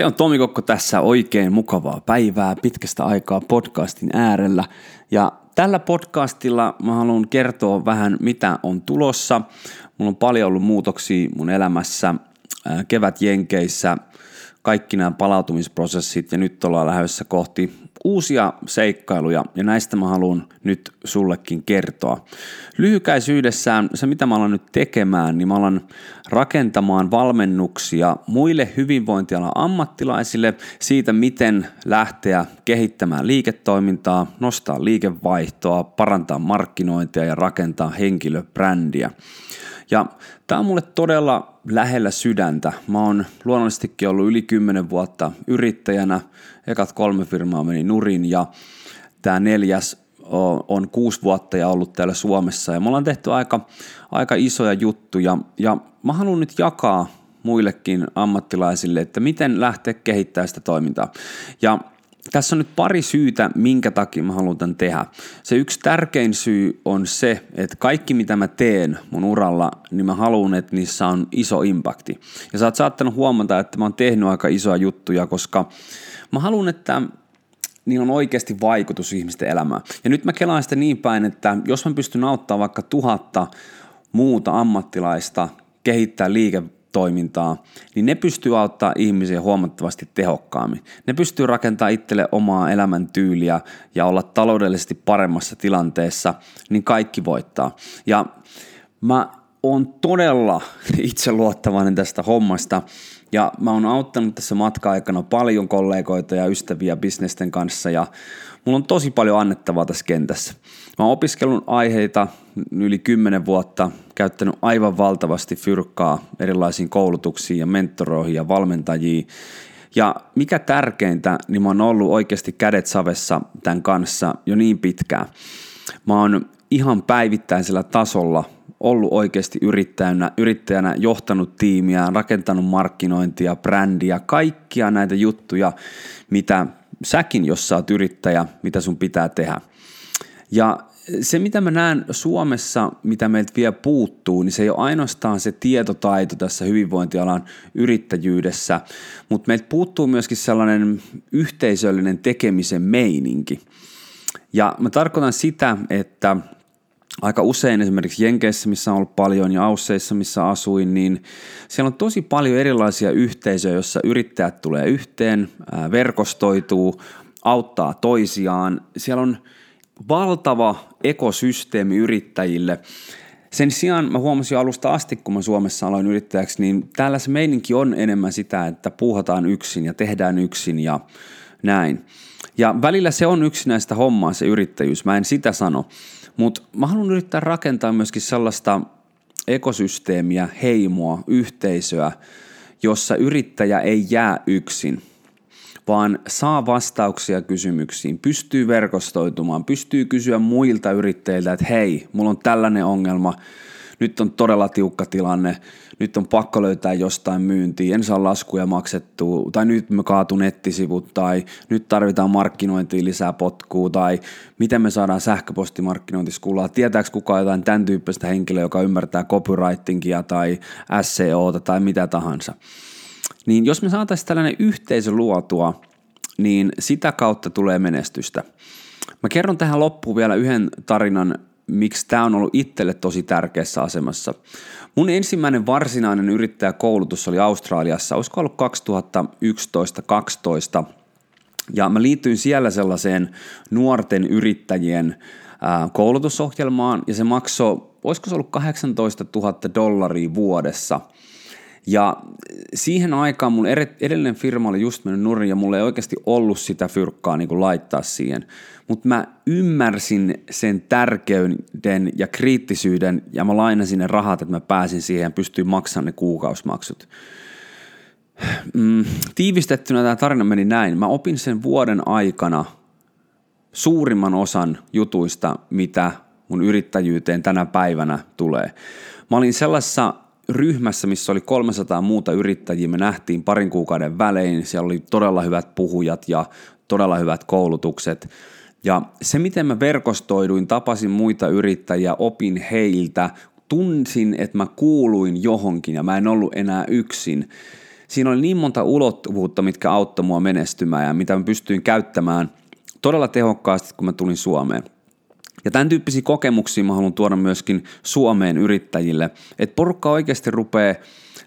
Se on Tomi Kokko tässä oikein mukavaa päivää pitkästä aikaa podcastin äärellä. Ja tällä podcastilla mä haluan kertoa vähän mitä on tulossa. Mulla on paljon ollut muutoksia mun elämässä kevät Jenkeissä, kaikki nämä palautumisprosessit ja nyt ollaan lähdössä kohti uusia seikkailuja ja näistä mä haluan nyt sullekin kertoa. Lyhykäisyydessään se mitä mä alan nyt tekemään, niin mä alan rakentamaan valmennuksia muille hyvinvointialan ammattilaisille siitä, miten lähteä kehittämään liiketoimintaa, nostaa liikevaihtoa, parantaa markkinointia ja rakentaa henkilöbrändiä. Ja tämä on mulle todella lähellä sydäntä. Mä oon luonnollisestikin ollut yli 10 vuotta yrittäjänä. Ekat kolme firmaa meni nurin ja tämä neljäs on kuusi vuotta ja ollut täällä Suomessa. Ja me ollaan tehty aika, aika isoja juttuja ja mä haluan nyt jakaa muillekin ammattilaisille, että miten lähteä kehittämään sitä toimintaa. Ja tässä on nyt pari syytä, minkä takia mä haluan tämän tehdä. Se yksi tärkein syy on se, että kaikki mitä mä teen mun uralla, niin mä haluan, että niissä on iso impakti. Ja sä oot saattanut huomata, että mä oon tehnyt aika isoja juttuja, koska mä haluan, että niillä on oikeasti vaikutus ihmisten elämään. Ja nyt mä kelaan sitä niin päin, että jos mä pystyn auttamaan vaikka tuhatta muuta ammattilaista kehittää liike toimintaa, niin ne pystyy auttaa ihmisiä huomattavasti tehokkaammin. Ne pystyy rakentamaan itselle omaa elämäntyyliä ja olla taloudellisesti paremmassa tilanteessa, niin kaikki voittaa. Ja mä oon todella itseluottavainen tästä hommasta ja mä oon auttanut tässä matka-aikana paljon kollegoita ja ystäviä bisnesten kanssa ja mulla on tosi paljon annettavaa tässä kentässä. Mä oon opiskellut aiheita yli 10 vuotta, käyttänyt aivan valtavasti fyrkkaa erilaisiin koulutuksiin ja mentoroihin ja valmentajiin. Ja mikä tärkeintä, niin mä oon ollut oikeasti kädet savessa tämän kanssa jo niin pitkään. Mä oon ihan päivittäisellä tasolla ollut oikeasti yrittäjänä, yrittäjänä johtanut tiimiä, rakentanut markkinointia, brändiä, kaikkia näitä juttuja, mitä säkin, jos sä oot yrittäjä, mitä sun pitää tehdä. Ja se, mitä mä näen Suomessa, mitä meiltä vielä puuttuu, niin se ei ole ainoastaan se tietotaito tässä hyvinvointialan yrittäjyydessä, mutta meiltä puuttuu myöskin sellainen yhteisöllinen tekemisen meininki. Ja mä tarkoitan sitä, että aika usein esimerkiksi Jenkeissä, missä on ollut paljon, ja Ausseissa, missä asuin, niin siellä on tosi paljon erilaisia yhteisöjä, joissa yrittäjät tulee yhteen, verkostoituu, auttaa toisiaan. Siellä on valtava ekosysteemi yrittäjille. Sen sijaan mä huomasin alusta asti, kun mä Suomessa aloin yrittäjäksi, niin täällä se meininki on enemmän sitä, että puuhataan yksin ja tehdään yksin ja näin. Ja välillä se on yksinäistä hommaa se yrittäjyys, mä en sitä sano. Mutta mä haluan yrittää rakentaa myöskin sellaista ekosysteemiä, heimoa, yhteisöä, jossa yrittäjä ei jää yksin – vaan saa vastauksia kysymyksiin, pystyy verkostoitumaan, pystyy kysyä muilta yrittäjiltä, että hei, mulla on tällainen ongelma, nyt on todella tiukka tilanne, nyt on pakko löytää jostain myyntiä, en saa laskuja maksettua, tai nyt me kaatu nettisivut, tai nyt tarvitaan markkinointiin lisää potkua, tai miten me saadaan sähköpostimarkkinointiskulaa, tietääkö kukaan jotain tämän tyyppistä henkilöä, joka ymmärtää copywritingia tai SEOta tai mitä tahansa. Niin jos me saataisiin tällainen yhteisö luotua, niin sitä kautta tulee menestystä. Mä kerron tähän loppuun vielä yhden tarinan, miksi tämä on ollut itselle tosi tärkeässä asemassa. Mun ensimmäinen varsinainen yrittäjäkoulutus oli Australiassa, olisiko ollut 2011-2012, ja mä liityin siellä sellaiseen nuorten yrittäjien koulutusohjelmaan, ja se maksoi, olisiko se ollut 18 000 dollaria vuodessa – ja siihen aikaan mun edellinen firma oli just mennyt nurin ja mulla ei oikeasti ollut sitä fyrkkaa niin kuin laittaa siihen. Mutta mä ymmärsin sen tärkeyden ja kriittisyyden ja mä lainasin ne rahat, että mä pääsin siihen ja pystyin maksamaan ne kuukausmaksut. Mm, tiivistettynä tämä tarina meni näin. Mä opin sen vuoden aikana suurimman osan jutuista, mitä mun yrittäjyyteen tänä päivänä tulee. Mä olin sellaisessa ryhmässä, missä oli 300 muuta yrittäjiä, me nähtiin parin kuukauden välein, siellä oli todella hyvät puhujat ja todella hyvät koulutukset. Ja se, miten mä verkostoiduin, tapasin muita yrittäjiä, opin heiltä, tunsin, että mä kuuluin johonkin ja mä en ollut enää yksin. siinä oli niin monta ulottuvuutta, mitkä auttoi mua menestymään ja mitä mä pystyin käyttämään todella tehokkaasti, kun mä tulin Suomeen. Ja tämän tyyppisiä kokemuksia mä haluan tuoda myöskin Suomeen yrittäjille, että porukka oikeasti rupeaa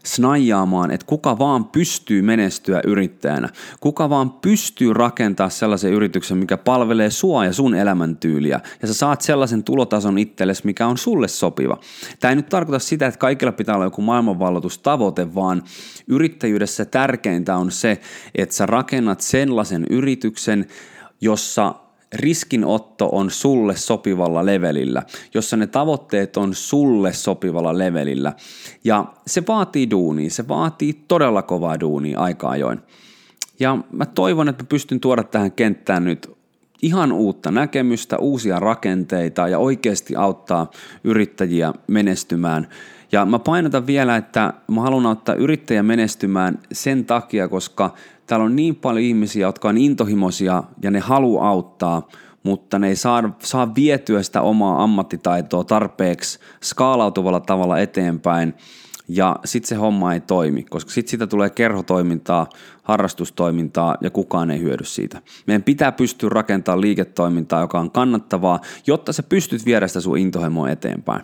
snajaamaan, että kuka vaan pystyy menestyä yrittäjänä, kuka vaan pystyy rakentaa sellaisen yrityksen, mikä palvelee sua ja sun elämäntyyliä, ja sä saat sellaisen tulotason itsellesi, mikä on sulle sopiva. Tämä ei nyt tarkoita sitä, että kaikilla pitää olla joku maailmanvallotustavoite, vaan yrittäjyydessä tärkeintä on se, että sä rakennat sellaisen yrityksen, jossa riskinotto on sulle sopivalla levelillä, jossa ne tavoitteet on sulle sopivalla levelillä. Ja se vaatii duunia, se vaatii todella kovaa duunia aika ajoin. Ja mä toivon, että mä pystyn tuoda tähän kenttään nyt ihan uutta näkemystä, uusia rakenteita ja oikeasti auttaa yrittäjiä menestymään. Ja mä painotan vielä, että mä haluan auttaa yrittäjiä menestymään sen takia, koska täällä on niin paljon ihmisiä, jotka on intohimoisia ja ne haluaa auttaa, mutta ne ei saa, saa vietyä sitä omaa ammattitaitoa tarpeeksi skaalautuvalla tavalla eteenpäin, ja sitten se homma ei toimi, koska sitten siitä tulee kerhotoimintaa, harrastustoimintaa ja kukaan ei hyödy siitä. Meidän pitää pystyä rakentamaan liiketoimintaa, joka on kannattavaa, jotta sä pystyt viedä sitä sun intohimoa eteenpäin.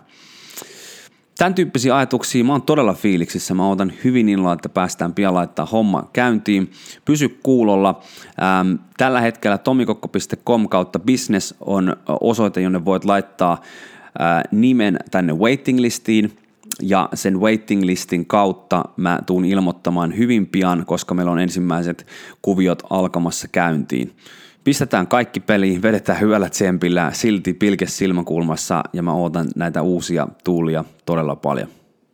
Tämän tyyppisiä ajatuksia mä oon todella fiiliksissä. Mä otan hyvin innolla, että päästään pian laittaa homma käyntiin. Pysy kuulolla. Ähm, tällä hetkellä tomikokko.com kautta business on osoite, jonne voit laittaa äh, nimen tänne waiting listiin ja sen waiting listin kautta mä tuun ilmoittamaan hyvin pian, koska meillä on ensimmäiset kuviot alkamassa käyntiin. Pistetään kaikki peliin, vedetään hyvällä tsempillä, silti pilke silmäkulmassa ja mä ootan näitä uusia tuulia todella paljon.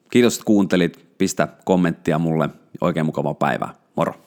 Kiitos, että kuuntelit. Pistä kommenttia mulle. Oikein mukavaa päivää. Moro!